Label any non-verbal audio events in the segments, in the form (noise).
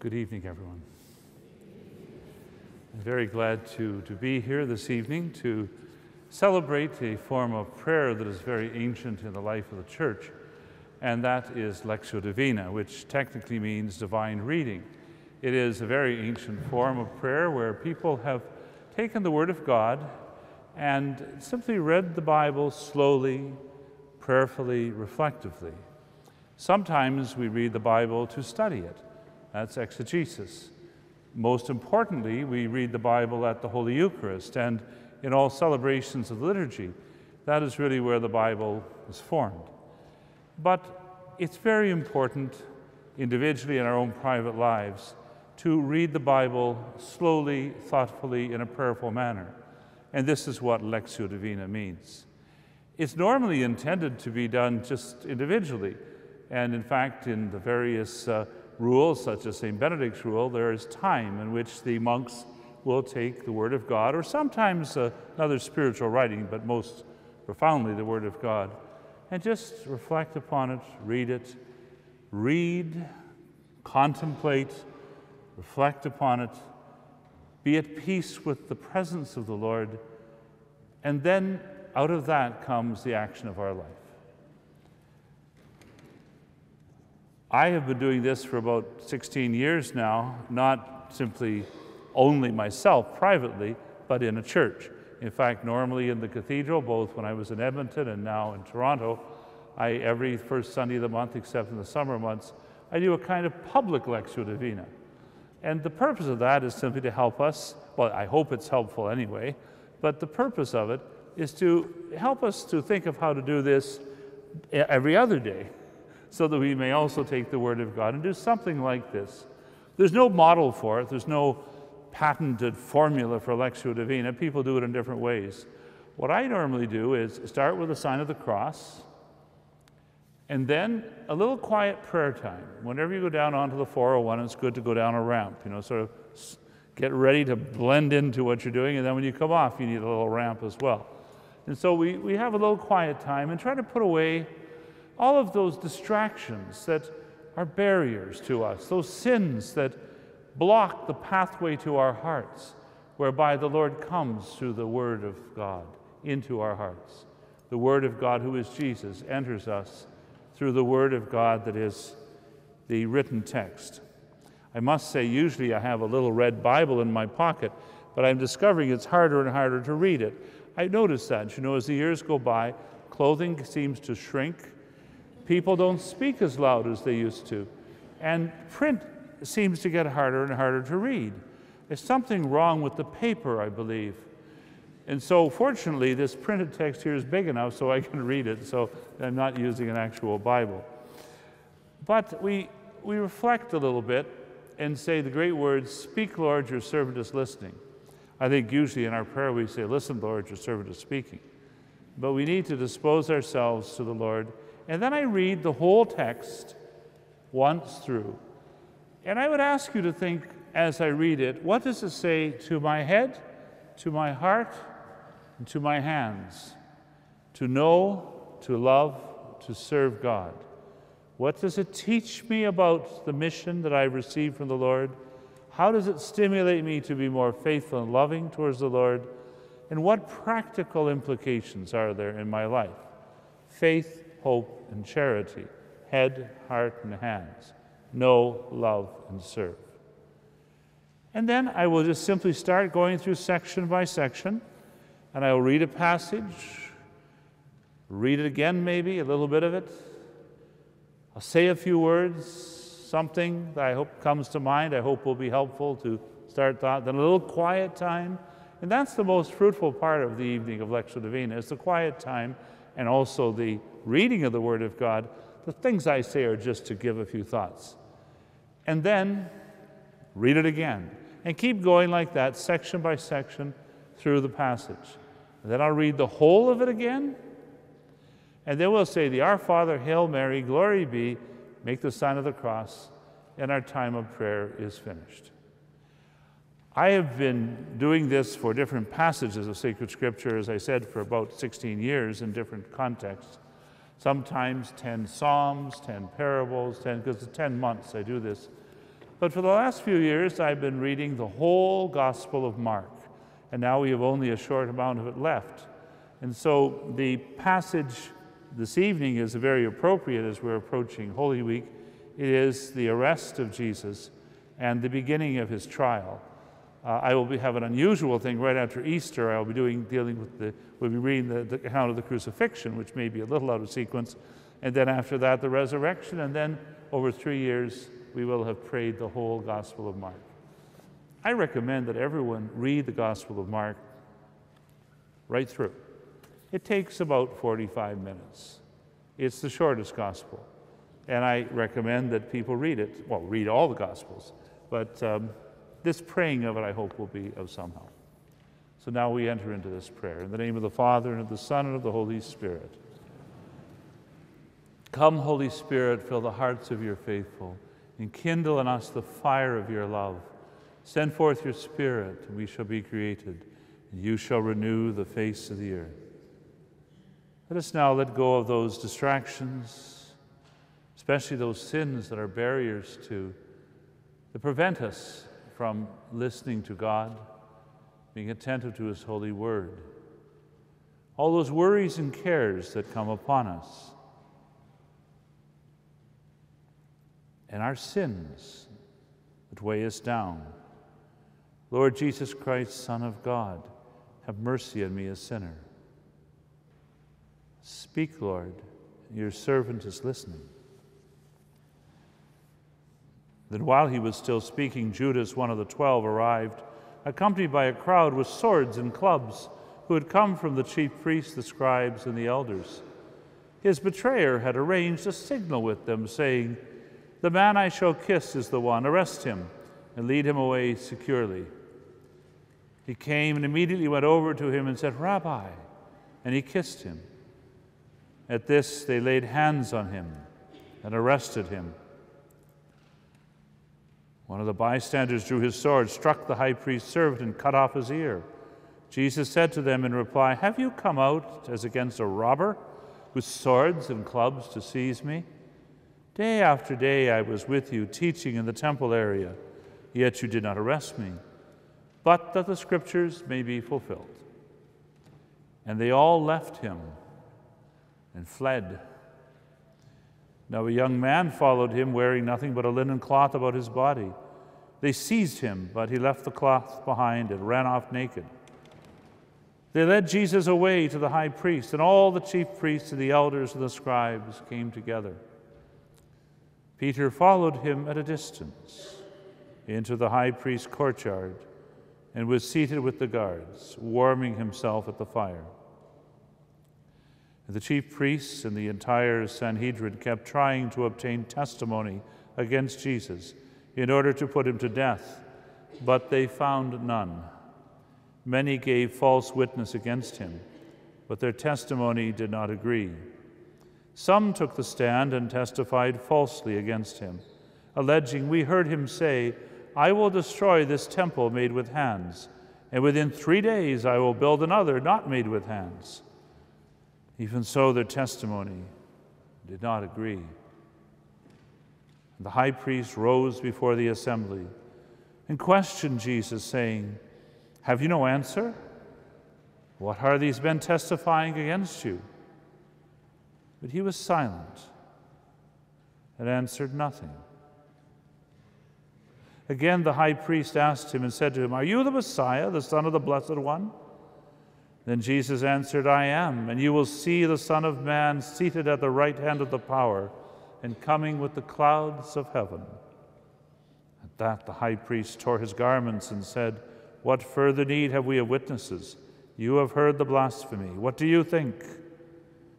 Good evening, everyone. I'm very glad to, to be here this evening to celebrate a form of prayer that is very ancient in the life of the church, and that is Lectio Divina, which technically means divine reading. It is a very ancient form of prayer where people have taken the Word of God and simply read the Bible slowly, prayerfully, reflectively. Sometimes we read the Bible to study it. That's exegesis. Most importantly, we read the Bible at the Holy Eucharist and in all celebrations of liturgy. That is really where the Bible is formed. But it's very important individually in our own private lives to read the Bible slowly, thoughtfully, in a prayerful manner. And this is what Lectio Divina means. It's normally intended to be done just individually. And in fact, in the various uh, rules, such as St. Benedict's rule, there is time in which the monks will take the Word of God, or sometimes uh, another spiritual writing, but most profoundly the Word of God, and just reflect upon it, read it, read, contemplate, reflect upon it, be at peace with the presence of the Lord, and then out of that comes the action of our life. I have been doing this for about 16 years now, not simply only myself privately, but in a church. In fact, normally in the cathedral, both when I was in Edmonton and now in Toronto, I, every first Sunday of the month, except in the summer months, I do a kind of public Lectio Divina. And the purpose of that is simply to help us, well, I hope it's helpful anyway, but the purpose of it is to help us to think of how to do this every other day so that we may also take the Word of God and do something like this. There's no model for it, there's no patented formula for Lectio Divina. People do it in different ways. What I normally do is start with the sign of the cross, and then a little quiet prayer time. Whenever you go down onto the 401, it's good to go down a ramp, you know, sort of get ready to blend into what you're doing, and then when you come off, you need a little ramp as well. And so we, we have a little quiet time and try to put away all of those distractions that are barriers to us, those sins that block the pathway to our hearts, whereby the Lord comes through the Word of God into our hearts. The Word of God, who is Jesus, enters us through the Word of God that is the written text. I must say, usually I have a little red Bible in my pocket, but I'm discovering it's harder and harder to read it. I notice that. You know, as the years go by, clothing seems to shrink People don't speak as loud as they used to. And print seems to get harder and harder to read. There's something wrong with the paper, I believe. And so, fortunately, this printed text here is big enough so I can read it, so I'm not using an actual Bible. But we, we reflect a little bit and say the great words, Speak, Lord, your servant is listening. I think usually in our prayer we say, Listen, Lord, your servant is speaking. But we need to dispose ourselves to the Lord and then I read the whole text once through. And I would ask you to think as I read it what does it say to my head, to my heart, and to my hands? To know, to love, to serve God. What does it teach me about the mission that I received from the Lord? How does it stimulate me to be more faithful and loving towards the Lord? And what practical implications are there in my life? Faith, hope, and charity, head, heart, and hands. Know, love, and serve. And then I will just simply start going through section by section, and I will read a passage, read it again, maybe, a little bit of it. I'll say a few words, something that I hope comes to mind, I hope will be helpful to start thought. Then a little quiet time. And that's the most fruitful part of the evening of Lectio Divina, is the quiet time and also the reading of the Word of God, the things I say are just to give a few thoughts. And then read it again. And keep going like that, section by section, through the passage. And then I'll read the whole of it again. And then we'll say the Our Father, Hail Mary, Glory be, make the sign of the cross, and our time of prayer is finished. I have been doing this for different passages of sacred scripture, as I said, for about 16 years in different contexts. Sometimes 10 Psalms, 10 parables, 10, because it's 10 months I do this. But for the last few years, I've been reading the whole Gospel of Mark, and now we have only a short amount of it left. And so the passage this evening is very appropriate as we're approaching Holy Week. It is the arrest of Jesus and the beginning of his trial. Uh, I will be, have an unusual thing right after Easter. I'll be doing dealing with the we'll be reading the, the account of the crucifixion, which may be a little out of sequence, and then after that the resurrection, and then over three years we will have prayed the whole Gospel of Mark. I recommend that everyone read the Gospel of Mark right through. It takes about 45 minutes. It's the shortest Gospel, and I recommend that people read it. Well, read all the Gospels, but um, this praying of it, I hope, will be of some help. So now we enter into this prayer. In the name of the Father, and of the Son, and of the Holy Spirit. Come, Holy Spirit, fill the hearts of your faithful, and kindle in us the fire of your love. Send forth your Spirit, and we shall be created, and you shall renew the face of the earth. Let us now let go of those distractions, especially those sins that are barriers to, that prevent us from listening to God, being attentive to His holy word. All those worries and cares that come upon us. And our sins that weigh us down. Lord Jesus Christ, Son of God, have mercy on me, a sinner. Speak, Lord, your servant is listening. Then, while he was still speaking, Judas, one of the twelve, arrived, accompanied by a crowd with swords and clubs, who had come from the chief priests, the scribes, and the elders. His betrayer had arranged a signal with them, saying, The man I shall kiss is the one, arrest him and lead him away securely. He came and immediately went over to him and said, Rabbi, and he kissed him. At this, they laid hands on him and arrested him. One of the bystanders drew his sword, struck the high priest's servant, and cut off his ear. Jesus said to them in reply, Have you come out as against a robber with swords and clubs to seize me? Day after day I was with you, teaching in the temple area, yet you did not arrest me, but that the scriptures may be fulfilled. And they all left him and fled. Now a young man followed him, wearing nothing but a linen cloth about his body. They seized him, but he left the cloth behind and ran off naked. They led Jesus away to the high priest, and all the chief priests and the elders and the scribes came together. Peter followed him at a distance into the high priest's courtyard and was seated with the guards, warming himself at the fire. The chief priests and the entire Sanhedrin kept trying to obtain testimony against Jesus in order to put him to death, but they found none. Many gave false witness against him, but their testimony did not agree. Some took the stand and testified falsely against him, alleging, We heard him say, I will destroy this temple made with hands, and within three days I will build another not made with hands. Even so, their testimony did not agree. The high priest rose before the assembly and questioned Jesus, saying, Have you no answer? What are these men testifying against you? But he was silent and answered nothing. Again, the high priest asked him and said to him, Are you the Messiah, the Son of the Blessed One? Then Jesus answered, I am, and you will see the Son of Man seated at the right hand of the power and coming with the clouds of heaven. At that, the high priest tore his garments and said, What further need have we of witnesses? You have heard the blasphemy. What do you think?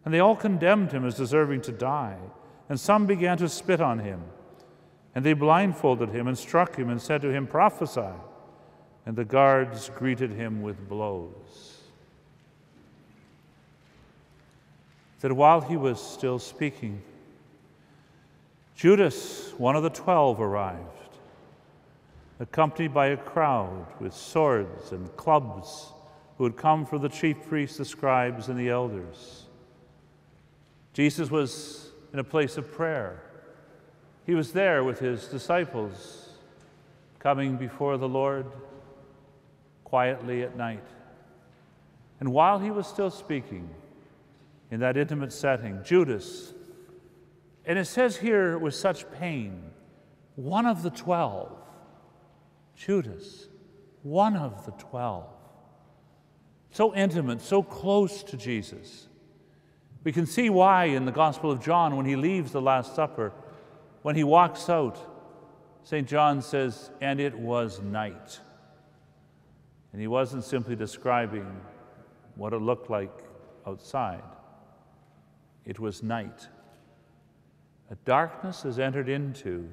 And they all condemned him as deserving to die, and some began to spit on him. And they blindfolded him and struck him and said to him, Prophesy. And the guards greeted him with blows. That while he was still speaking, Judas, one of the twelve, arrived, accompanied by a crowd with swords and clubs who had come from the chief priests, the scribes, and the elders. Jesus was in a place of prayer. He was there with his disciples coming before the Lord quietly at night. And while he was still speaking in that intimate setting, Judas, and it says here with such pain, one of the twelve, Judas, one of the twelve, so intimate, so close to Jesus. We can see why in the Gospel of John, when he leaves the Last Supper, when he walks out, St. John says, and it was night. And he wasn't simply describing what it looked like outside, it was night. A darkness has entered into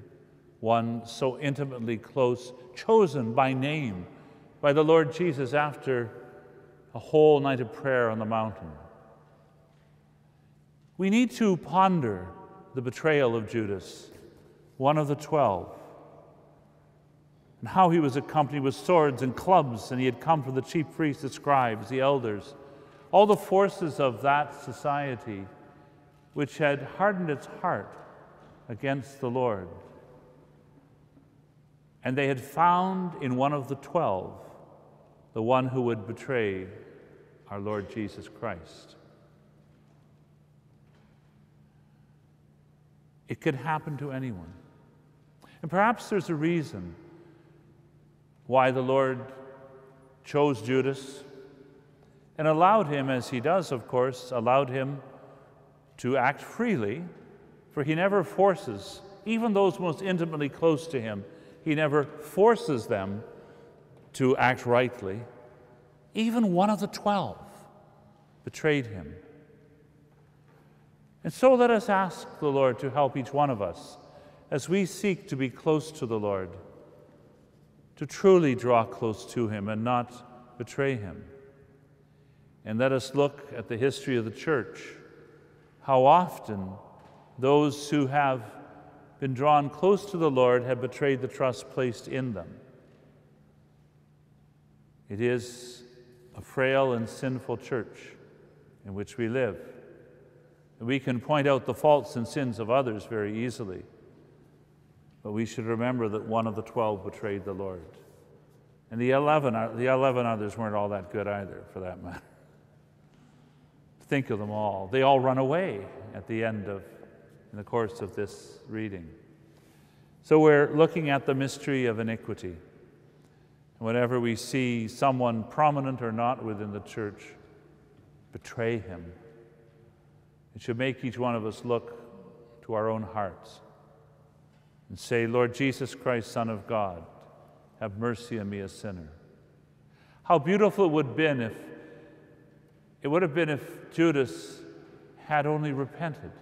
one so intimately close, chosen by name by the Lord Jesus after a whole night of prayer on the mountain. We need to ponder the betrayal of Judas, one of the twelve, and how he was accompanied with swords and clubs, and he had come from the chief priests, the scribes, the elders, all the forces of that society which had hardened its heart against the Lord. And they had found in one of the twelve the one who would betray our Lord Jesus Christ. It could happen to anyone. And perhaps there's a reason why the Lord chose Judas and allowed him, as he does, of course, allowed him to act freely, for he never forces, even those most intimately close to him, he never forces them to act rightly. Even one of the twelve betrayed him. And so let us ask the Lord to help each one of us as we seek to be close to the Lord, to truly draw close to him and not betray him. And let us look at the history of the church, how often those who have been drawn close to the Lord have betrayed the trust placed in them. It is a frail and sinful church in which we live. We can point out the faults and sins of others very easily, but we should remember that one of the twelve betrayed the Lord. And the 11, the 11 others weren't all that good either, for that matter. Think of them all. They all run away at the end of, in the course of this reading. So we're looking at the mystery of iniquity. Whenever we see someone prominent or not within the church betray him, it should make each one of us look to our own hearts and say, Lord Jesus Christ, Son of God, have mercy on me, a sinner. How beautiful it would have been if it would have been if Judas had only repented.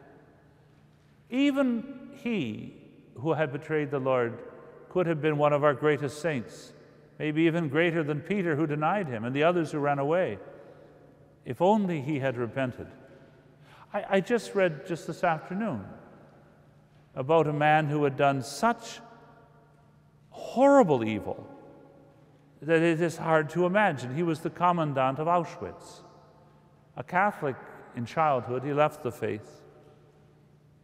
Even he who had betrayed the Lord could have been one of our greatest saints, maybe even greater than Peter who denied him and the others who ran away. If only he had repented. I, I just read just this afternoon about a man who had done such horrible evil that it is hard to imagine. He was the commandant of Auschwitz. A Catholic in childhood, he left the faith.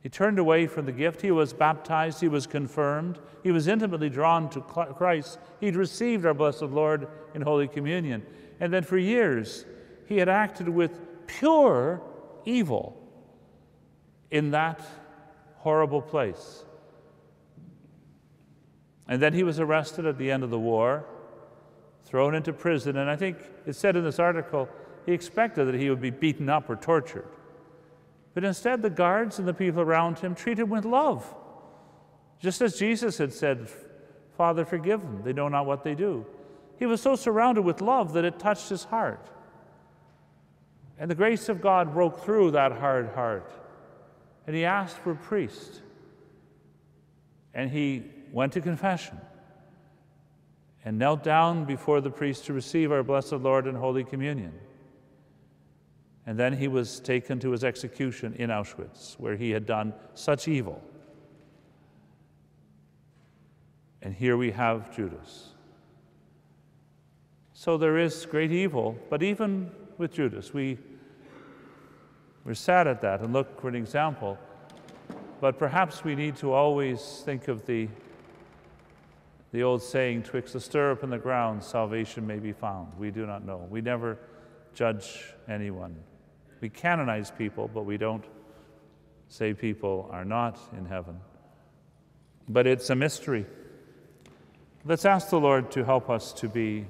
He turned away from the gift. He was baptized. He was confirmed. He was intimately drawn to Christ. He'd received our blessed Lord in Holy Communion. And then for years, he had acted with pure evil in that horrible place. And then he was arrested at the end of the war, thrown into prison, and I think it said in this article he expected that he would be beaten up or tortured. But instead, the guards and the people around him treated him with love. Just as Jesus had said, Father, forgive them, they know not what they do. He was so surrounded with love that it touched his heart. And the grace of God broke through that hard heart and he asked for a priest. And he went to confession and knelt down before the priest to receive our blessed Lord in Holy Communion. And then he was taken to his execution in Auschwitz, where he had done such evil. And here we have Judas. So there is great evil, but even with Judas, we we're sad at that and look for an example. But perhaps we need to always think of the, The old saying, twixt the stirrup and the ground, salvation may be found. We do not know. We never judge anyone. We canonize people, but we don't say people are not in heaven. But it's a mystery. Let's ask the Lord to help us to be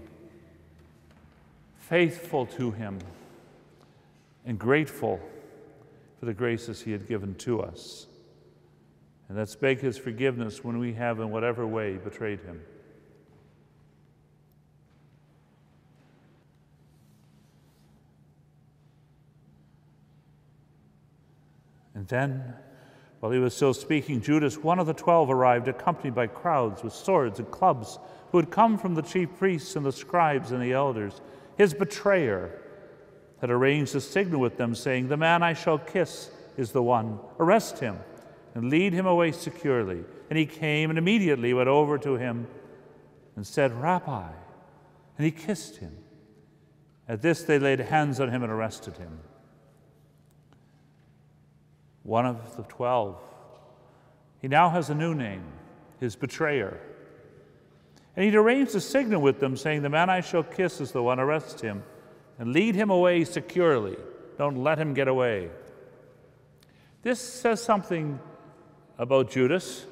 faithful to Him and grateful for the graces He had given to us. And let's beg his forgiveness when we have, in whatever way, betrayed him. And then, while he was still speaking, Judas, one of the twelve, arrived, accompanied by crowds with swords and clubs, who had come from the chief priests and the scribes and the elders. His betrayer had arranged a signal with them, saying, The man I shall kiss is the one. Arrest him and lead him away securely. And he came and immediately went over to him and said, Rabbi. And he kissed him. At this, they laid hands on him and arrested him. One of the twelve. He now has a new name, his betrayer. And he'd arranged a signal with them, saying, The man I shall kiss is the one, arrest him and lead him away securely. Don't let him get away. This says something about Judas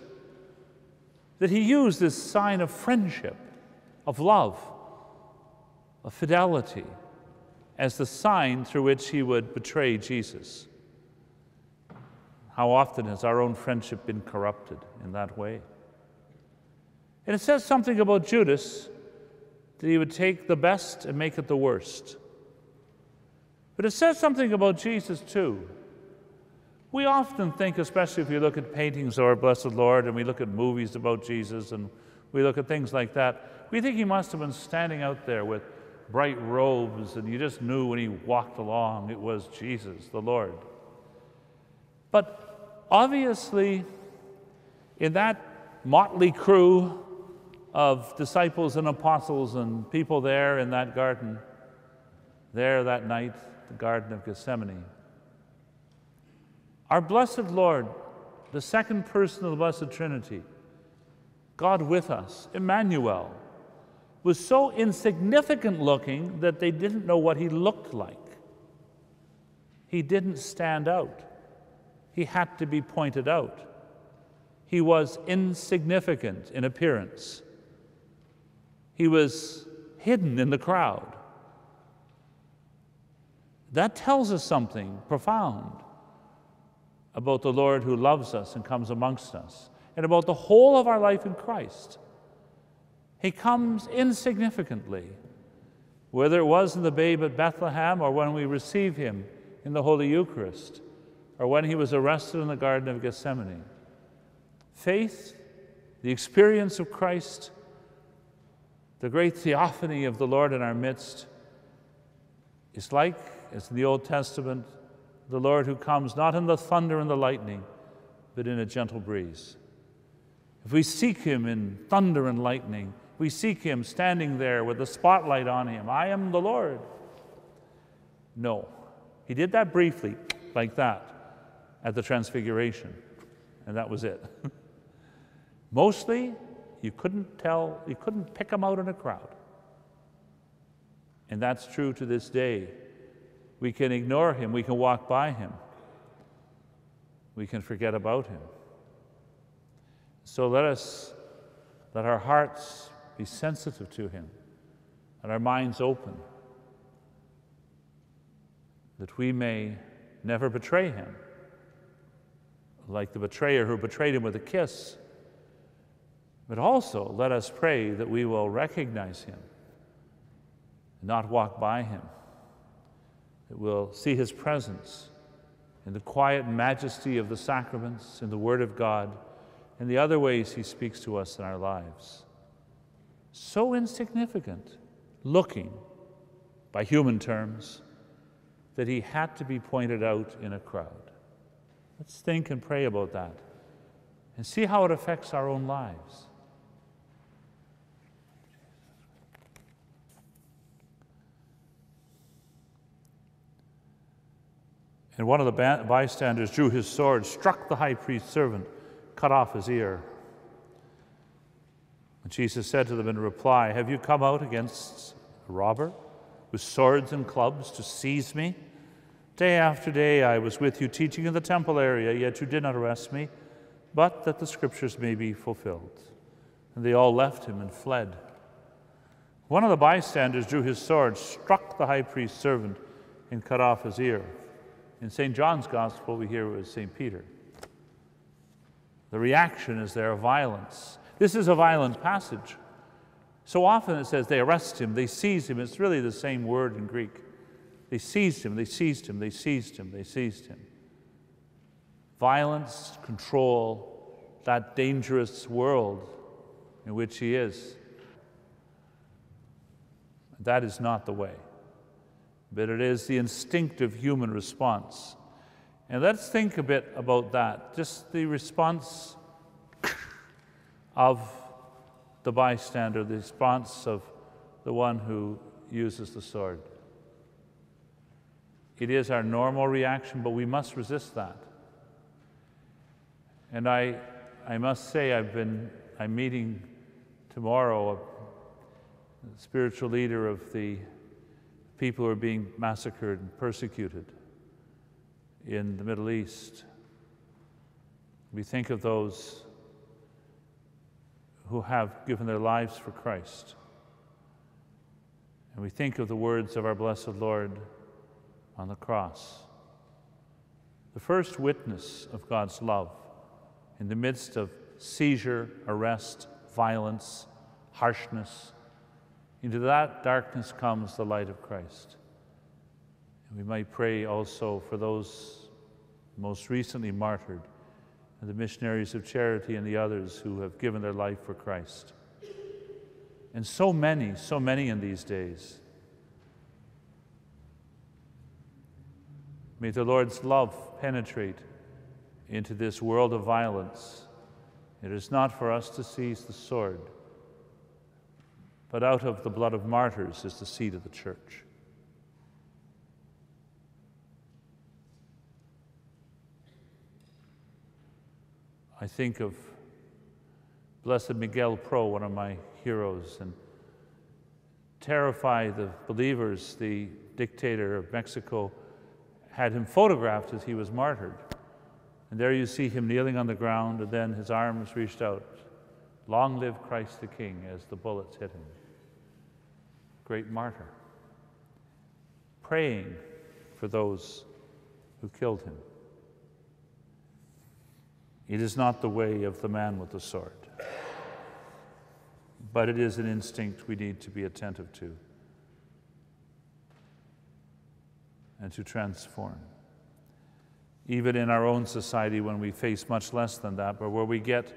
that he used this sign of friendship, of love, of fidelity, as the sign through which he would betray Jesus. How often has our own friendship been corrupted in that way? And it says something about Judas that he would take the best and make it the worst. But it says something about Jesus too we often think, especially if you look at paintings of our blessed Lord and we look at movies about Jesus and we look at things like that, we think he must have been standing out there with bright robes and you just knew when he walked along it was Jesus, the Lord. But obviously, in that motley crew of disciples and apostles and people there in that garden, there that night, the Garden of Gethsemane, our blessed Lord, the second person of the Blessed Trinity, God with us, Emmanuel, was so insignificant looking that they didn't know what he looked like. He didn't stand out, he had to be pointed out. He was insignificant in appearance, he was hidden in the crowd. That tells us something profound about the Lord who loves us and comes amongst us, and about the whole of our life in Christ. He comes insignificantly, whether it was in the babe at Bethlehem or when we receive him in the Holy Eucharist or when he was arrested in the Garden of Gethsemane. Faith, the experience of Christ, the great theophany of the Lord in our midst is like, as in the Old Testament, the Lord who comes not in the thunder and the lightning, but in a gentle breeze. If we seek him in thunder and lightning, we seek him standing there with the spotlight on him. I am the Lord. No. He did that briefly, like that, at the Transfiguration, and that was it. (laughs) Mostly, you couldn't tell, you couldn't pick him out in a crowd. And that's true to this day we can ignore him, we can walk by him, we can forget about him. So let us let our hearts be sensitive to him and our minds open that we may never betray him, like the betrayer who betrayed him with a kiss. But also let us pray that we will recognize him, not walk by him that we'll see his presence in the quiet majesty of the sacraments, in the Word of God, and the other ways he speaks to us in our lives. So insignificant looking by human terms that he had to be pointed out in a crowd. Let's think and pray about that and see how it affects our own lives. And one of the bystanders drew his sword, struck the high priest's servant, cut off his ear. And Jesus said to them in reply, Have you come out against a robber with swords and clubs to seize me? Day after day I was with you teaching in the temple area, yet you did not arrest me, but that the scriptures may be fulfilled. And they all left him and fled. One of the bystanders drew his sword, struck the high priest's servant, and cut off his ear. In St. John's Gospel, we hear it was St. Peter. The reaction is there of violence. This is a violent passage. So often it says they arrest him, they seize him. It's really the same word in Greek. They seized him, they seized him, they seized him, they seized him. Violence, control, that dangerous world in which he is. That is not the way, but it is the instinctive human response. And let's think a bit about that, just the response of the bystander, the response of the one who uses the sword. It is our normal reaction, but we must resist that. And I, I must say, I've been, I'm meeting tomorrow a spiritual leader of the people who are being massacred and persecuted in the Middle East. We think of those who have given their lives for Christ. And we think of the words of our blessed Lord on the cross. The first witness of God's love in the midst of seizure, arrest, violence, harshness. Into that darkness comes the light of Christ. And we might pray also for those most recently martyred and the missionaries of charity and the others who have given their life for Christ. And so many, so many in these days. May the Lord's love penetrate into this world of violence. It is not for us to seize the sword, but out of the blood of martyrs is the seed of the church. I think of Blessed Miguel Pro, one of my heroes, and terrify the believers, the dictator of Mexico had him photographed as he was martyred. And there you see him kneeling on the ground, and then his arms reached out. Long live Christ the King as the bullets hit him. Great martyr. Praying for those who killed him. It is not the way of the man with the sword, but it is an instinct we need to be attentive to and to transform. Even in our own society, when we face much less than that, but where we get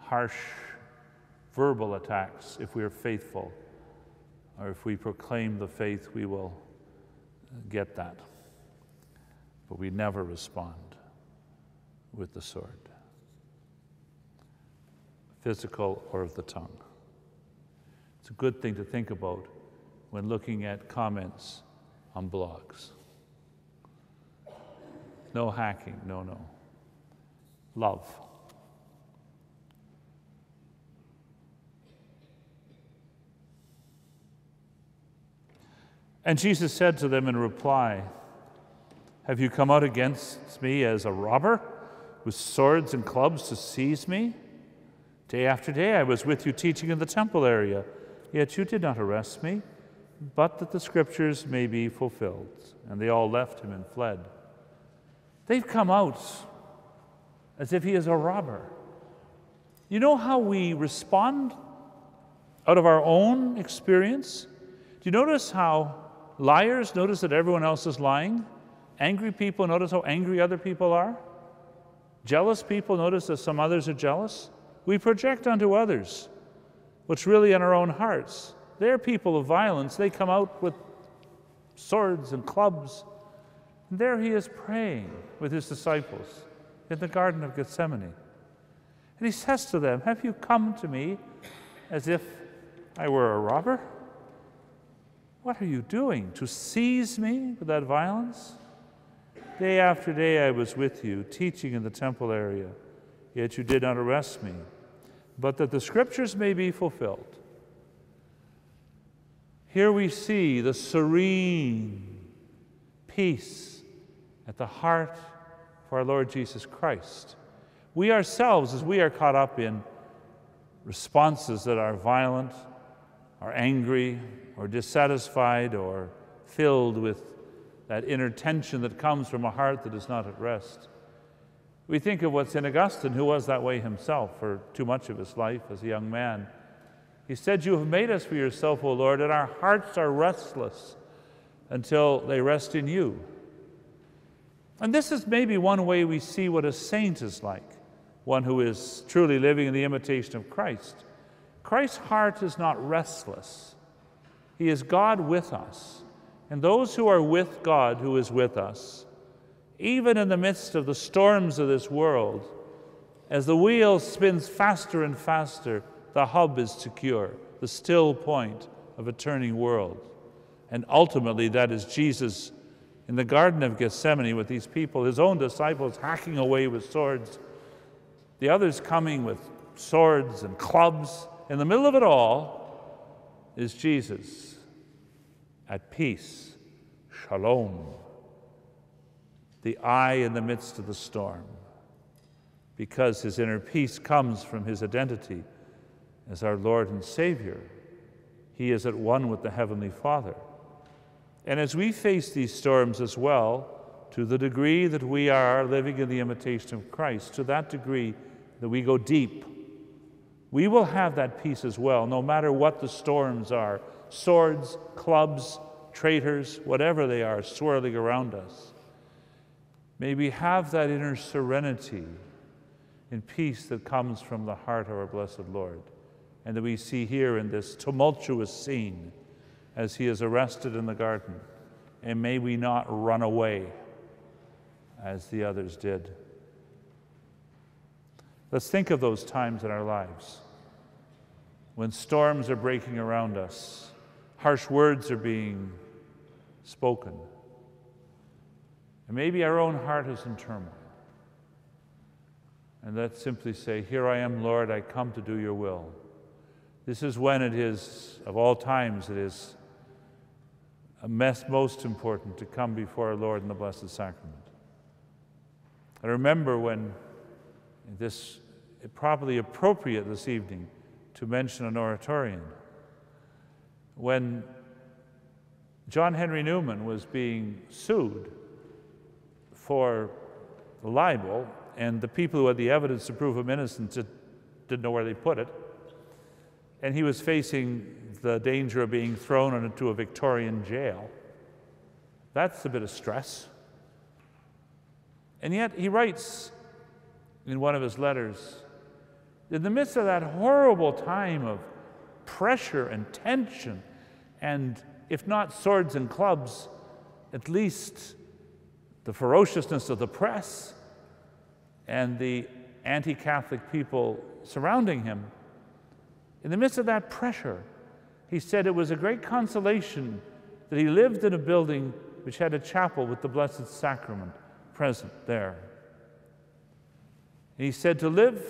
harsh verbal attacks, if we are faithful, or if we proclaim the faith, we will get that. But we never respond with the sword, physical or of the tongue. It's a good thing to think about when looking at comments on blogs. No hacking, no, no. Love. And Jesus said to them in reply, Have you come out against me as a robber? with swords and clubs to seize me? Day after day I was with you teaching in the temple area, yet you did not arrest me, but that the scriptures may be fulfilled. And they all left him and fled. They've come out as if he is a robber. You know how we respond out of our own experience? Do you notice how liars notice that everyone else is lying? Angry people notice how angry other people are? Jealous people notice that some others are jealous. We project onto others what's really in our own hearts. They're people of violence. They come out with swords and clubs. And there he is praying with his disciples in the Garden of Gethsemane. And he says to them, Have you come to me as if I were a robber? What are you doing? To seize me with that violence? Day after day I was with you, teaching in the temple area, yet you did not arrest me. but that the scriptures may be fulfilled. Here we see the serene peace at the heart of our Lord Jesus Christ. We ourselves, as we are caught up in responses that are violent, are angry, or dissatisfied, or filled with that inner tension that comes from a heart that is not at rest. We think of what St. Augustine, who was that way himself for too much of his life as a young man. He said, You have made us for yourself, O Lord, and our hearts are restless until they rest in you. And this is maybe one way we see what a saint is like one who is truly living in the imitation of Christ. Christ's heart is not restless, He is God with us. And those who are with God, who is with us, even in the midst of the storms of this world, as the wheel spins faster and faster, the hub is secure, the still point of a turning world. And ultimately, that is Jesus in the Garden of Gethsemane with these people, his own disciples hacking away with swords the others coming with swords and clubs. In the middle of it all is Jesus at peace, shalom, the eye in the midst of the storm, because his inner peace comes from his identity as our Lord and Savior. He is at one with the Heavenly Father. And as we face these storms as well, to the degree that we are living in the imitation of Christ, to that degree, that we go deep, we will have that peace as well, no matter what the storms are swords, clubs, traitors, whatever they are swirling around us. May we have that inner serenity and peace that comes from the heart of our blessed Lord, and that we see here in this tumultuous scene as he is arrested in the garden. And may we not run away as the others did. Let's think of those times in our lives when storms are breaking around us, harsh words are being spoken, and maybe our own heart is in turmoil. And let's simply say, Here I am, Lord, I come to do your will. This is when it is, of all times, it is most important to come before our Lord in the Blessed Sacrament. I remember when this probably appropriate this evening to mention an oratorian. When John Henry Newman was being sued for libel, and the people who had the evidence to prove him innocent didn't know where they put it, and he was facing the danger of being thrown into a Victorian jail. That's a bit of stress. And yet he writes in one of his letters in the midst of that horrible time of pressure and tension, and if not swords and clubs, at least the ferociousness of the press and the anti Catholic people surrounding him, in the midst of that pressure, he said it was a great consolation that he lived in a building which had a chapel with the Blessed Sacrament present there. And he said, To live,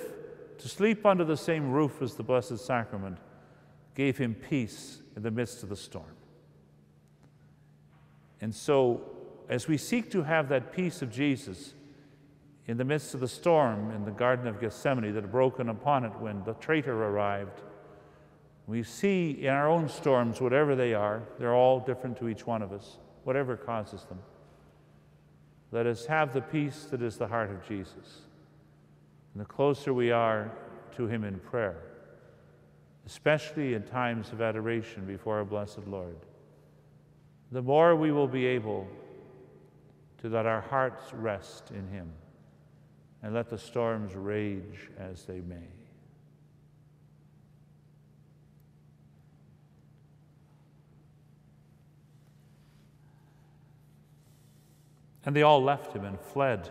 to sleep under the same roof as the Blessed Sacrament, gave him peace in the midst of the storm. And so, as we seek to have that peace of Jesus in the midst of the storm in the Garden of Gethsemane that had broken upon it when the traitor arrived, we see in our own storms, whatever they are, they're all different to each one of us, whatever causes them. Let us have the peace that is the heart of Jesus. And the closer we are to Him in prayer, especially in times of adoration before our blessed Lord, the more we will be able to let our hearts rest in Him and let the storms rage as they may. And they all left him and fled.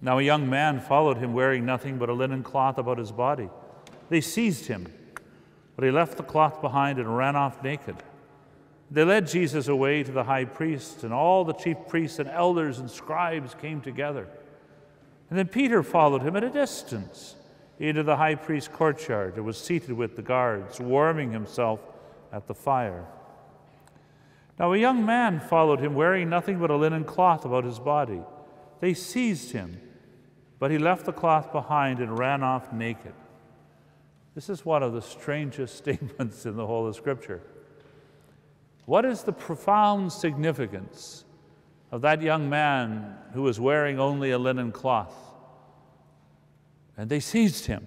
Now a young man followed him wearing nothing but a linen cloth about his body. They seized him, but he left the cloth behind and ran off naked. They led Jesus away to the high priest, and all the chief priests and elders and scribes came together. And then Peter followed him at a distance. into the high priest's courtyard and was seated with the guards, warming himself at the fire. Now, a young man followed him, wearing nothing but a linen cloth about his body. They seized him, but he left the cloth behind and ran off naked. This is one of the strangest (laughs) statements in the whole of Scripture. What is the profound significance of that young man who was wearing only a linen cloth? And they seized him,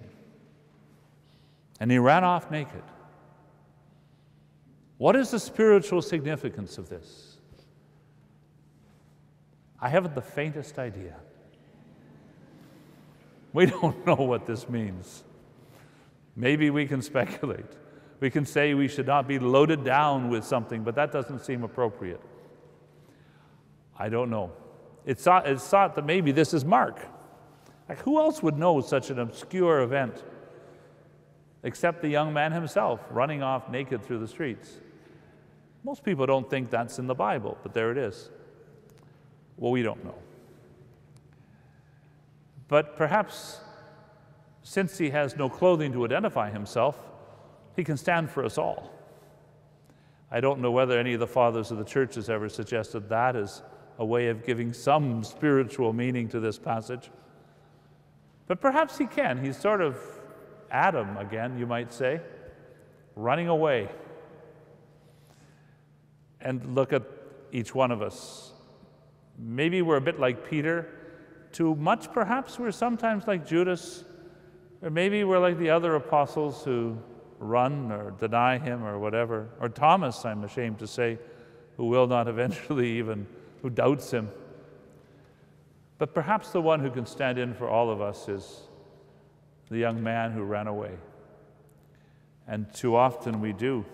and he ran off naked. What is the spiritual significance of this? I haven't the faintest idea. We (laughs) don't know what this means. Maybe we can speculate. We can say we should not be loaded down with something, but that doesn't seem appropriate. I don't know. It's thought, it's thought that maybe this is Mark. Like, who else would know such an obscure event except the young man himself running off naked through the streets? Most people don't think that's in the Bible, but there it is. Well, we don't know. But perhaps since he has no clothing to identify himself, he can stand for us all. I don't know whether any of the fathers of the church has ever suggested that as a way of giving some spiritual meaning to this passage. But perhaps he can. He's sort of Adam again, you might say, running away and look at each one of us. Maybe we're a bit like Peter. Too much, perhaps, we're sometimes like Judas. Or maybe we're like the other apostles who run or deny him or whatever. Or Thomas, I'm ashamed to say, who will not eventually (laughs) even, who doubts him. But perhaps the one who can stand in for all of us is the young man who ran away. And too often we do.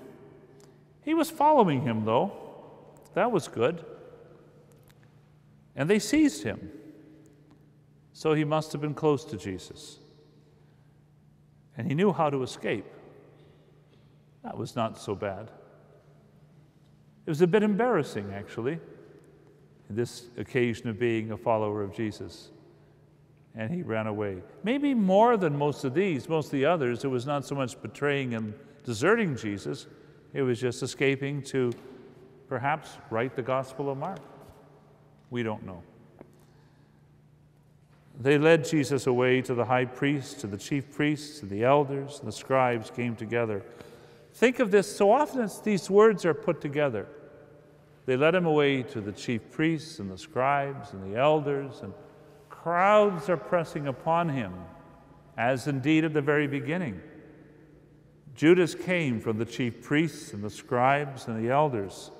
He was following him, though. That was good. And they seized him. So he must have been close to Jesus. And he knew how to escape. That was not so bad. It was a bit embarrassing, actually, this occasion of being a follower of Jesus. And he ran away. Maybe more than most of these, most of the others, it was not so much betraying and deserting Jesus, it was just escaping to perhaps write the Gospel of Mark. We don't know. They led Jesus away to the high priest, to the chief priests, and the elders, and the scribes came together. Think of this so often these words are put together. They led him away to the chief priests and the scribes and the elders, and crowds are pressing upon him, as indeed at the very beginning. Judas came from the chief priests and the scribes and the elders.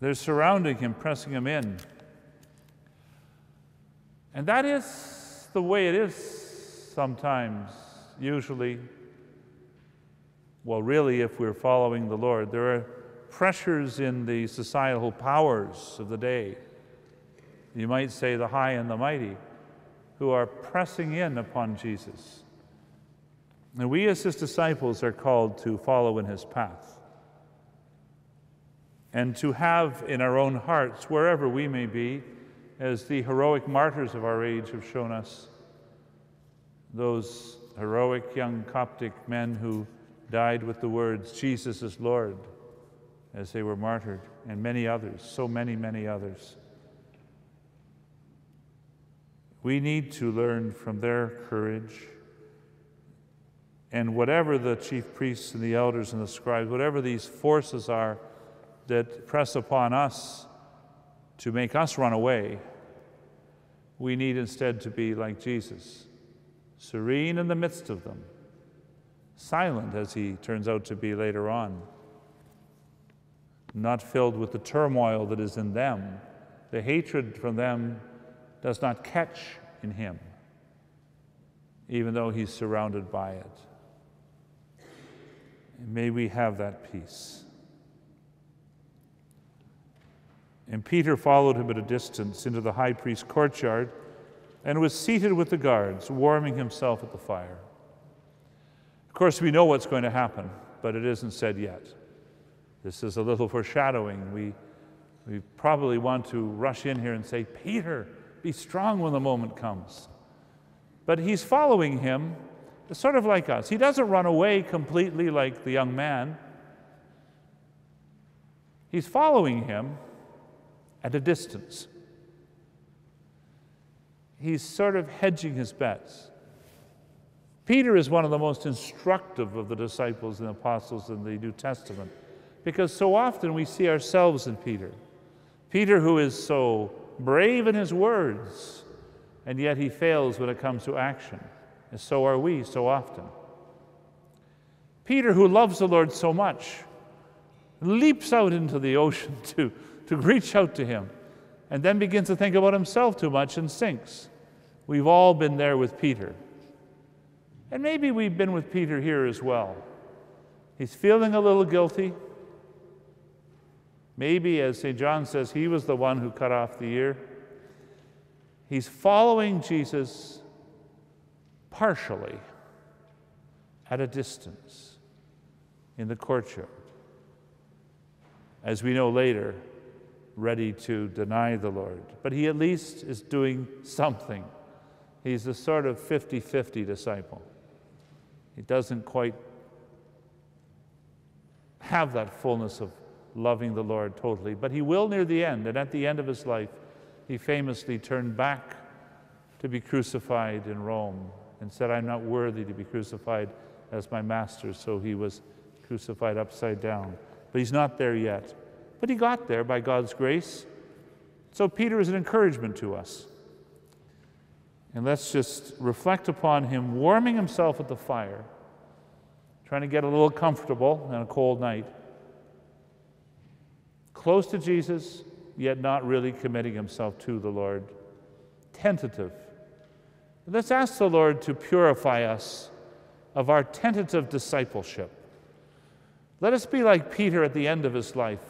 They're surrounding him, pressing him in. And that is the way it is sometimes, usually. Well, really, if we're following the Lord, there are pressures in the societal powers of the day. You might say the high and the mighty, who are pressing in upon Jesus. And we, as his disciples, are called to follow in his path and to have in our own hearts, wherever we may be, as the heroic martyrs of our age have shown us, those heroic young Coptic men who died with the words, Jesus is Lord, as they were martyred, and many others, so many, many others. We need to learn from their courage and whatever the chief priests and the elders and the scribes, whatever these forces are that press upon us to make us run away, we need instead to be like Jesus, serene in the midst of them, silent as he turns out to be later on, not filled with the turmoil that is in them. The hatred from them does not catch in him, even though he's surrounded by it. May we have that peace. And Peter followed him at a distance into the high priest's courtyard and was seated with the guards, warming himself at the fire. Of course, we know what's going to happen, but it isn't said yet. This is a little foreshadowing. We, we probably want to rush in here and say, Peter, be strong when the moment comes. But he's following him, sort of like us. He doesn't run away completely like the young man. He's following him at a distance. He's sort of hedging his bets. Peter is one of the most instructive of the disciples and apostles in the New Testament because so often we see ourselves in Peter. Peter, who is so brave in his words, and yet he fails when it comes to action. And so are we so often. Peter, who loves the Lord so much, leaps out into the ocean (laughs) to, to reach out to him, and then begins to think about himself too much and sinks. We've all been there with Peter. And maybe we've been with Peter here as well. He's feeling a little guilty. Maybe, as St. John says, he was the one who cut off the ear. He's following Jesus partially at a distance in the courtyard. As we know later, ready to deny the Lord. But he at least is doing something. He's a sort of 50 50 disciple. He doesn't quite have that fullness of loving the Lord totally, but he will near the end. And at the end of his life, he famously turned back to be crucified in Rome and said, I'm not worthy to be crucified as my master. So he was crucified upside down. But he's not there yet. But he got there by God's grace. So Peter is an encouragement to us. And let's just reflect upon him warming himself at the fire, trying to get a little comfortable on a cold night, close to Jesus, yet not really committing himself to the Lord, tentative. Let's ask the Lord to purify us of our tentative discipleship. Let us be like Peter at the end of his life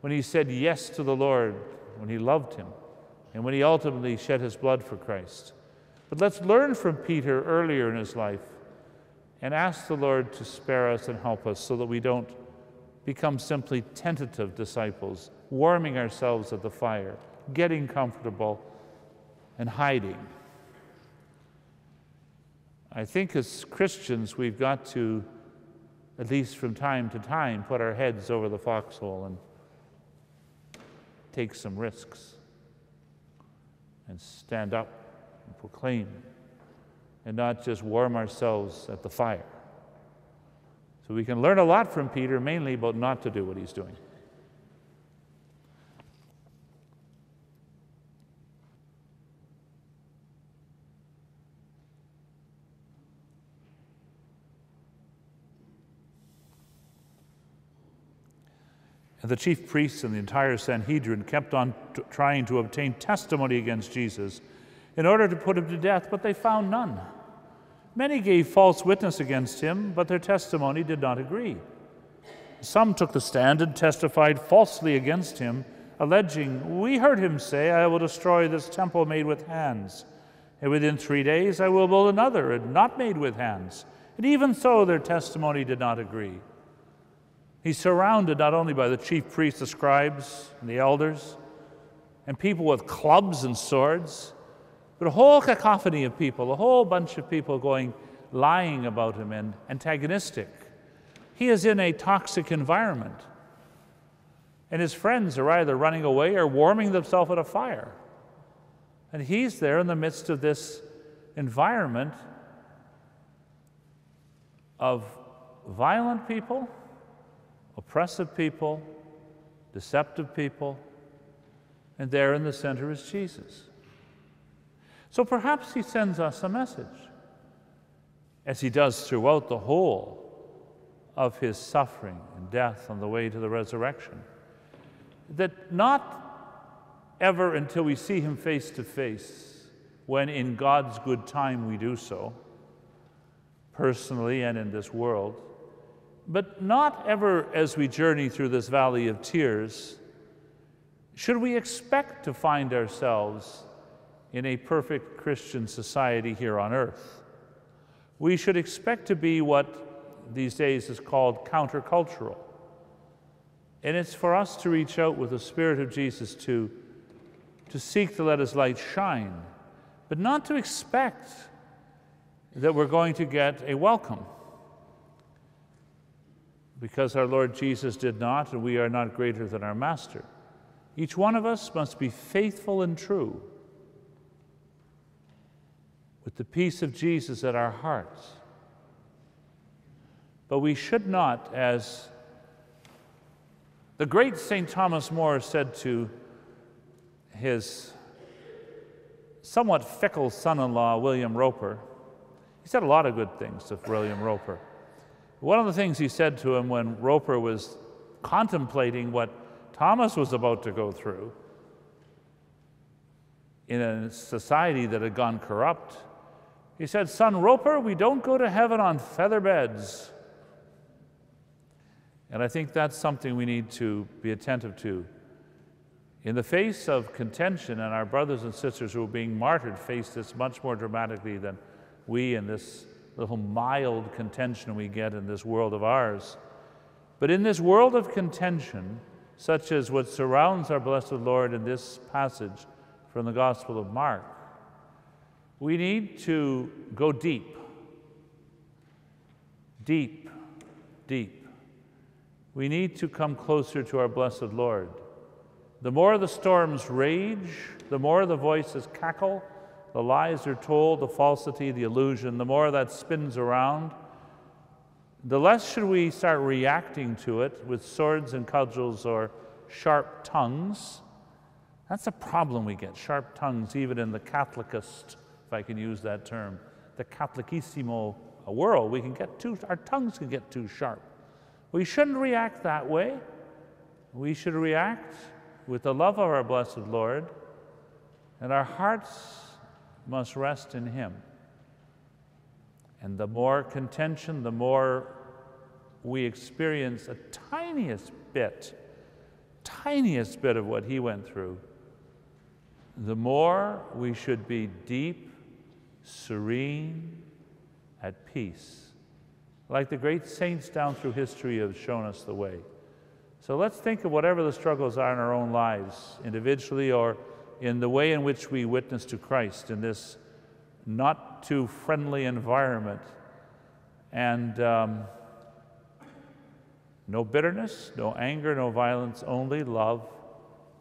when he said yes to the Lord, when he loved him, and when he ultimately shed his blood for Christ. But let's learn from Peter earlier in his life and ask the Lord to spare us and help us so that we don't become simply tentative disciples, warming ourselves at the fire, getting comfortable, and hiding. I think as Christians, we've got to, at least from time to time, put our heads over the foxhole and take some risks and stand up and proclaim and not just warm ourselves at the fire. So we can learn a lot from Peter, mainly about not to do what he's doing. And the chief priests and the entire Sanhedrin kept on t- trying to obtain testimony against Jesus in order to put him to death, but they found none. Many gave false witness against him, but their testimony did not agree. Some took the stand and testified falsely against him, alleging, We heard him say, I will destroy this temple made with hands, and within three days I will build another, and not made with hands. And even so, their testimony did not agree. He's surrounded not only by the chief priests, the scribes, and the elders, and people with clubs and swords, but a whole cacophony of people, a whole bunch of people going lying about him and antagonistic. He is in a toxic environment. And his friends are either running away or warming themselves at a fire. And he's there in the midst of this environment of violent people, oppressive people, deceptive people, and there in the center is Jesus. So perhaps he sends us a message, as he does throughout the whole of his suffering and death on the way to the resurrection, that not ever until we see him face to face, when in God's good time we do so, personally and in this world, but not ever as we journey through this valley of tears, should we expect to find ourselves in a perfect Christian society here on earth. We should expect to be what these days is called countercultural. And it's for us to reach out with the Spirit of Jesus to, to seek to let His light shine, but not to expect that we're going to get a welcome because our Lord Jesus did not, and we are not greater than our Master. Each one of us must be faithful and true with the peace of Jesus at our hearts. But we should not, as the great St. Thomas More said to his somewhat fickle son in law, William Roper, he said a lot of good things to William Roper. One of the things he said to him when Roper was contemplating what Thomas was about to go through in a society that had gone corrupt, he said, Son Roper, we don't go to heaven on feather beds. And I think that's something we need to be attentive to. In the face of contention, and our brothers and sisters who are being martyred face this much more dramatically than we in this little mild contention we get in this world of ours. But in this world of contention, such as what surrounds our blessed Lord in this passage from the Gospel of Mark, we need to go deep. Deep, deep. We need to come closer to our blessed Lord. The more the storms rage, the more the voices cackle, the lies are told, the falsity, the illusion, the more that spins around, the less should we start reacting to it with swords and cudgels or sharp tongues. That's a problem we get, sharp tongues, even in the Catholicist, if I can use that term, the Catholicissimo world. We can get too, our tongues can get too sharp. We shouldn't react that way. We should react with the love of our blessed Lord, and our hearts must rest in Him. And the more contention, the more we experience a tiniest bit, tiniest bit of what He went through, the more we should be deep, serene, at peace. Like the great saints down through history have shown us the way. So let's think of whatever the struggles are in our own lives, individually or in the way in which we witness to Christ in this not too friendly environment. And um, no bitterness, no anger, no violence, only love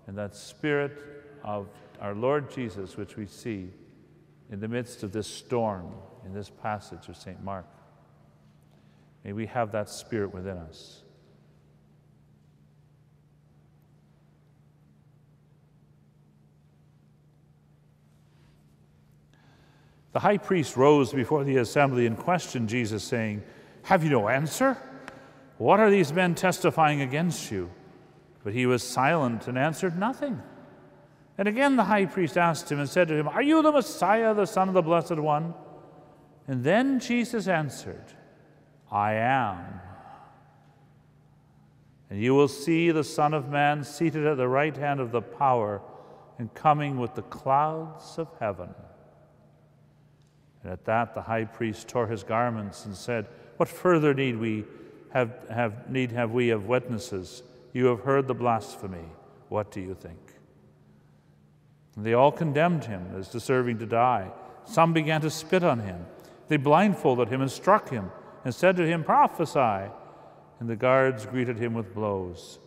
and that spirit of our Lord Jesus, which we see in the midst of this storm in this passage of St. Mark. May we have that spirit within us. The high priest rose before the assembly and questioned Jesus, saying, Have you no answer? What are these men testifying against you? But he was silent and answered nothing. And again the high priest asked him and said to him, Are you the Messiah, the Son of the Blessed One? And then Jesus answered, I am. And you will see the Son of Man seated at the right hand of the power and coming with the clouds of heaven. And at that, the high priest tore his garments and said, What further need we have, have, need have we of witnesses? You have heard the blasphemy. What do you think? And they all condemned him as deserving to die. Some began to spit on him. They blindfolded him and struck him and said to him, Prophesy. And the guards greeted him with blows.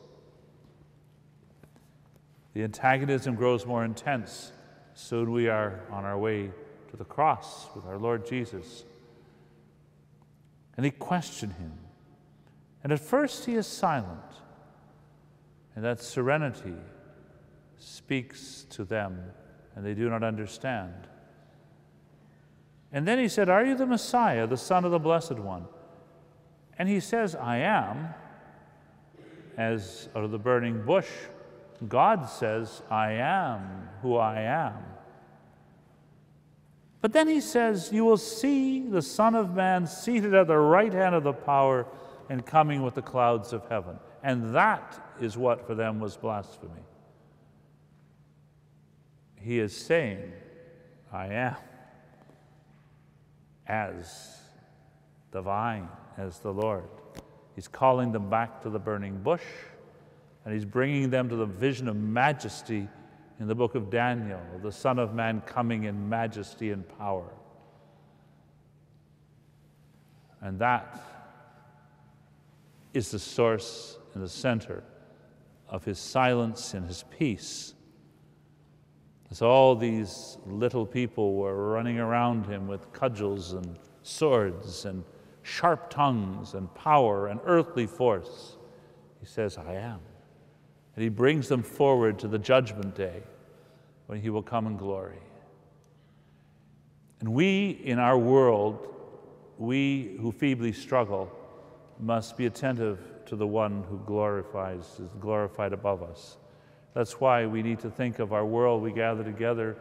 The antagonism grows more intense. Soon we are on our way to the cross with our Lord Jesus. And they question him. And at first he is silent. And that serenity speaks to them, and they do not understand. And then he said, Are you the Messiah, the Son of the Blessed One? And he says, I am, as out of the burning bush. God says, I am who I am. But then he says, You will see the Son of Man seated at the right hand of the power and coming with the clouds of heaven. And that is what for them was blasphemy. He is saying, I am as divine as the Lord. He's calling them back to the burning bush, and he's bringing them to the vision of majesty in the book of Daniel, the Son of Man coming in majesty and power. And that is the source and the center of his silence and his peace. As all these little people were running around him with cudgels and swords and sharp tongues and power and earthly force, he says, I am. And he brings them forward to the judgment day when he will come in glory. And we in our world, we who feebly struggle, must be attentive to the one who glorifies, is glorified above us. That's why we need to think of our world. We gather together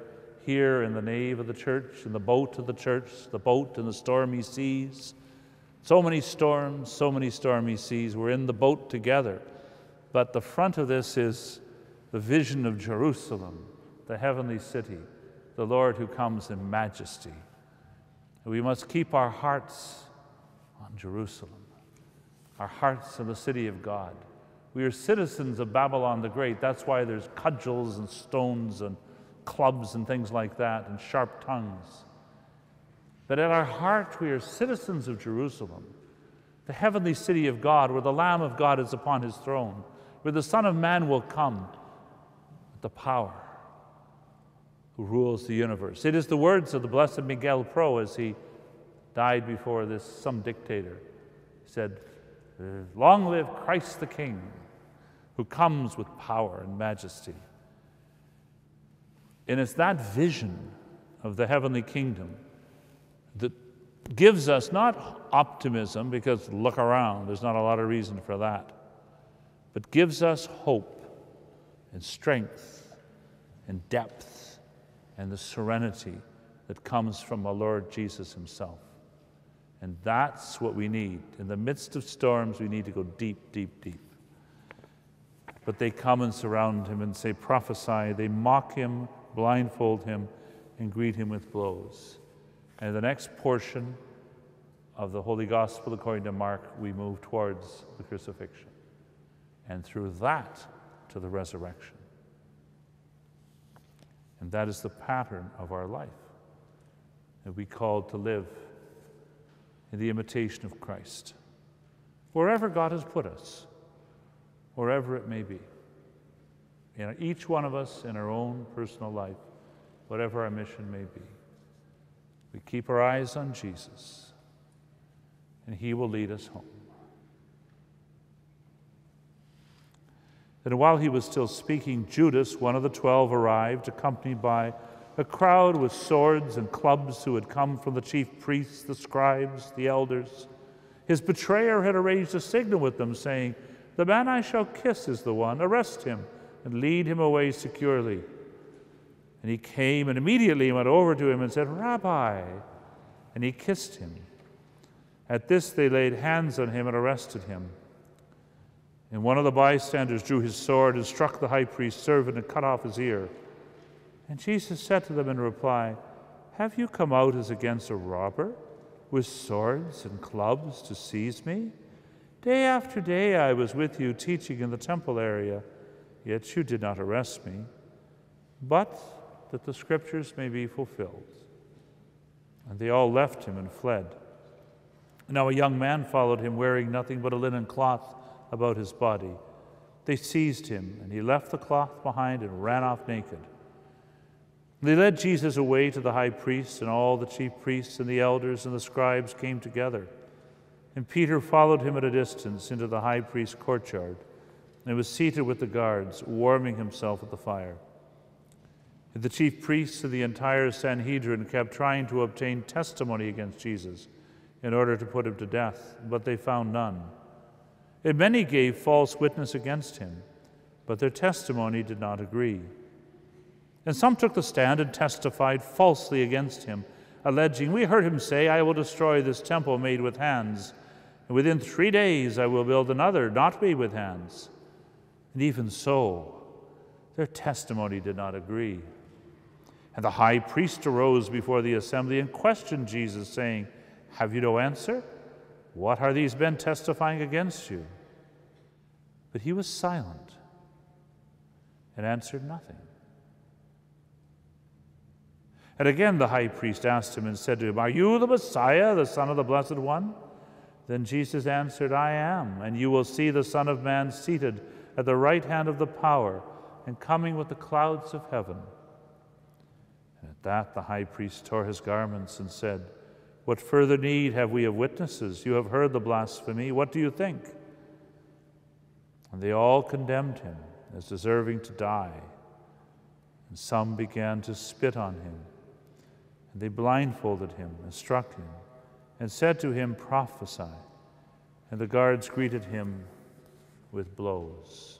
here in the nave of the church, in the boat of the church, the boat in the stormy seas. So many storms, so many stormy seas. We're in the boat together. But the front of this is the vision of Jerusalem, the heavenly city, the Lord who comes in majesty. We must keep our hearts on Jerusalem our hearts in the city of God. We are citizens of Babylon the Great. That's why there's cudgels and stones and clubs and things like that and sharp tongues. But at our heart, we are citizens of Jerusalem, the heavenly city of God, where the Lamb of God is upon his throne, where the Son of Man will come with the power who rules the universe. It is the words of the blessed Miguel Pro as he died before this some dictator. He said, Long live Christ the King, who comes with power and majesty. And it's that vision of the heavenly kingdom that gives us not optimism, because look around, there's not a lot of reason for that, but gives us hope and strength and depth and the serenity that comes from our Lord Jesus Himself. And that's what we need. In the midst of storms, we need to go deep, deep, deep. But they come and surround him and say, prophesy. They mock him, blindfold him, and greet him with blows. And the next portion of the Holy Gospel, according to Mark, we move towards the crucifixion. And through that to the resurrection. And that is the pattern of our life that we called to live in the imitation of Christ, wherever God has put us, wherever it may be. In each one of us in our own personal life, whatever our mission may be. We keep our eyes on Jesus, and He will lead us home. And while he was still speaking, Judas, one of the twelve, arrived, accompanied by a crowd with swords and clubs who had come from the chief priests, the scribes, the elders. His betrayer had arranged a signal with them, saying, The man I shall kiss is the one. Arrest him and lead him away securely. And he came and immediately went over to him and said, Rabbi. And he kissed him. At this, they laid hands on him and arrested him. And one of the bystanders drew his sword and struck the high priest's servant and cut off his ear. And Jesus said to them in reply, Have you come out as against a robber with swords and clubs to seize me? Day after day I was with you teaching in the temple area, yet you did not arrest me, but that the scriptures may be fulfilled. And they all left him and fled. Now a young man followed him, wearing nothing but a linen cloth about his body. They seized him, and he left the cloth behind and ran off naked. They led Jesus away to the high priest, and all the chief priests and the elders and the scribes came together. And Peter followed him at a distance into the high priest's courtyard and was seated with the guards, warming himself at the fire. The chief priests and the entire Sanhedrin kept trying to obtain testimony against Jesus in order to put him to death, but they found none. And many gave false witness against him, but their testimony did not agree. And some took the stand and testified falsely against him, alleging, We heard him say, I will destroy this temple made with hands, and within three days I will build another not made with hands. And even so, their testimony did not agree. And the high priest arose before the assembly and questioned Jesus, saying, Have you no answer? What are these men testifying against you? But he was silent and answered nothing. And again the high priest asked him and said to him, Are you the Messiah, the Son of the Blessed One? Then Jesus answered, I am, and you will see the Son of Man seated at the right hand of the power and coming with the clouds of heaven. And at that the high priest tore his garments and said, What further need have we of witnesses? You have heard the blasphemy. What do you think? And they all condemned him as deserving to die. And some began to spit on him. And they blindfolded him and struck him and said to him, Prophesy. And the guards greeted him with blows.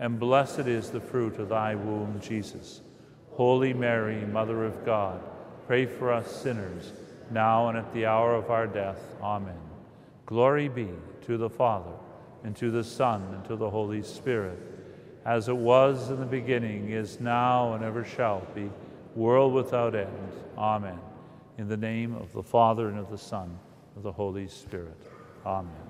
and blessed is the fruit of thy womb, Jesus. Holy Mary, Mother of God, pray for us sinners, now and at the hour of our death. Amen. Glory be to the Father, and to the Son, and to the Holy Spirit, as it was in the beginning, is now, and ever shall be, world without end. Amen. In the name of the Father, and of the Son, and of the Holy Spirit. Amen.